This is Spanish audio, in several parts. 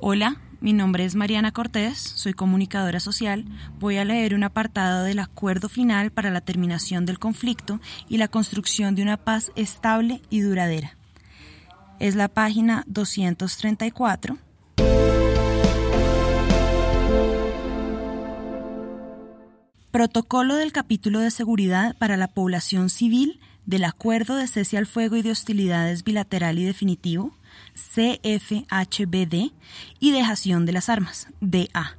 Hola, mi nombre es Mariana Cortés, soy comunicadora social. Voy a leer un apartado del acuerdo final para la terminación del conflicto y la construcción de una paz estable y duradera. Es la página 234. Protocolo del capítulo de seguridad para la población civil del Acuerdo de Cese al Fuego y de Hostilidades Bilateral y Definitivo, CFHBD, y Dejación de las Armas, DA.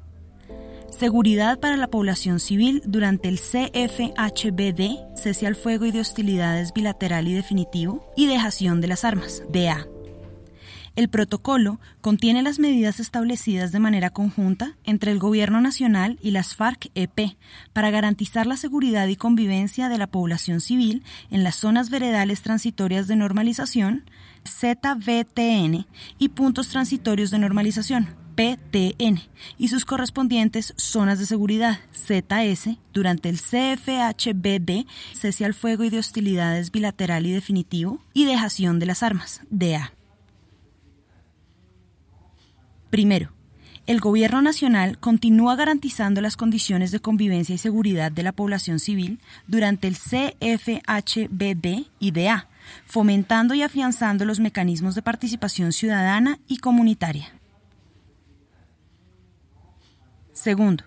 Seguridad para la población civil durante el CFHBD, Cese al Fuego y de Hostilidades Bilateral y Definitivo, y Dejación de las Armas, DA. El protocolo contiene las medidas establecidas de manera conjunta entre el Gobierno Nacional y las FARC-EP para garantizar la seguridad y convivencia de la población civil en las zonas veredales transitorias de normalización, ZVTN, y puntos transitorios de normalización, PTN, y sus correspondientes zonas de seguridad, ZS, durante el CFHBD, cese al fuego y de hostilidades bilateral y definitivo, y dejación de las armas, DA. Primero, el Gobierno Nacional continúa garantizando las condiciones de convivencia y seguridad de la población civil durante el CFHBD y DA, fomentando y afianzando los mecanismos de participación ciudadana y comunitaria. Segundo,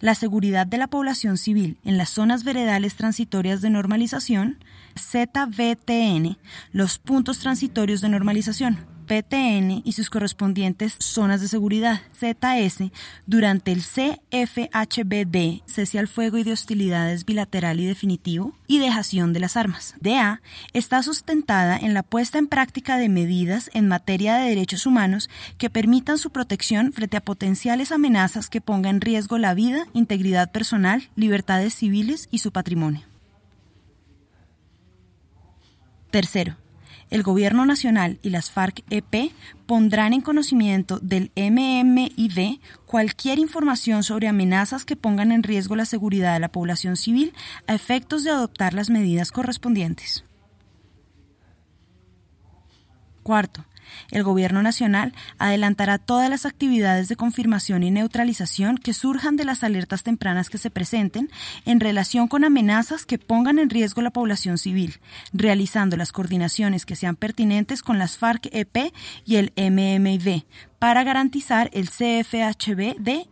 la seguridad de la población civil en las zonas veredales transitorias de normalización, ZVTN, los puntos transitorios de normalización, PTN y sus correspondientes zonas de seguridad, ZS, durante el CFHBD, cese al fuego y de hostilidades bilateral y definitivo, y dejación de las armas. DA está sustentada en la puesta en práctica de medidas en materia de derechos humanos que permitan su protección frente a potenciales amenazas que pongan en riesgo la vida, integridad personal, libertades civiles y su patrimonio. Tercero, el Gobierno Nacional y las FARC-EP pondrán en conocimiento del MMID cualquier información sobre amenazas que pongan en riesgo la seguridad de la población civil a efectos de adoptar las medidas correspondientes. Cuarto, el Gobierno Nacional adelantará todas las actividades de confirmación y neutralización que surjan de las alertas tempranas que se presenten en relación con amenazas que pongan en riesgo la población civil, realizando las coordinaciones que sean pertinentes con las FARC-EP y el MMIV para garantizar el CFHB-DIA.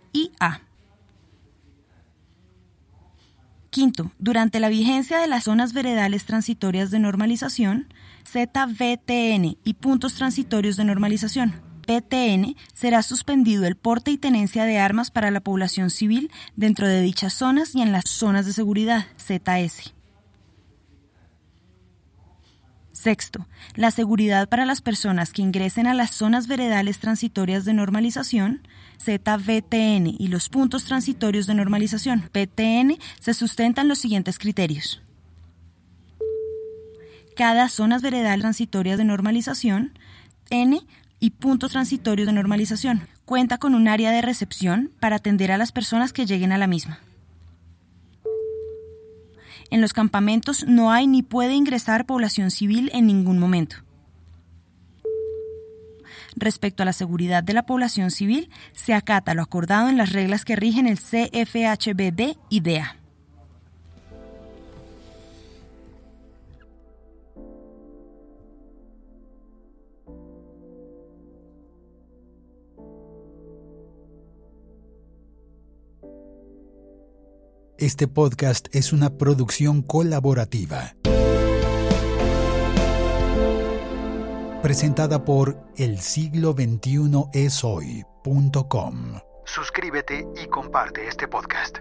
Quinto, durante la vigencia de las zonas veredales transitorias de normalización, ZVTN y puntos transitorios de normalización, PTN, será suspendido el porte y tenencia de armas para la población civil dentro de dichas zonas y en las zonas de seguridad, ZS. Sexto, la seguridad para las personas que ingresen a las zonas veredales transitorias de normalización, ZVTN y los puntos transitorios de normalización, PTN, se sustentan los siguientes criterios. Cada zonas veredal transitorias de normalización, N y puntos transitorios de normalización, cuenta con un área de recepción para atender a las personas que lleguen a la misma. En los campamentos no hay ni puede ingresar población civil en ningún momento. Respecto a la seguridad de la población civil, se acata lo acordado en las reglas que rigen el CFHBD y DEA. Este podcast es una producción colaborativa. Presentada por el siglo 21 es. Suscríbete y comparte este podcast.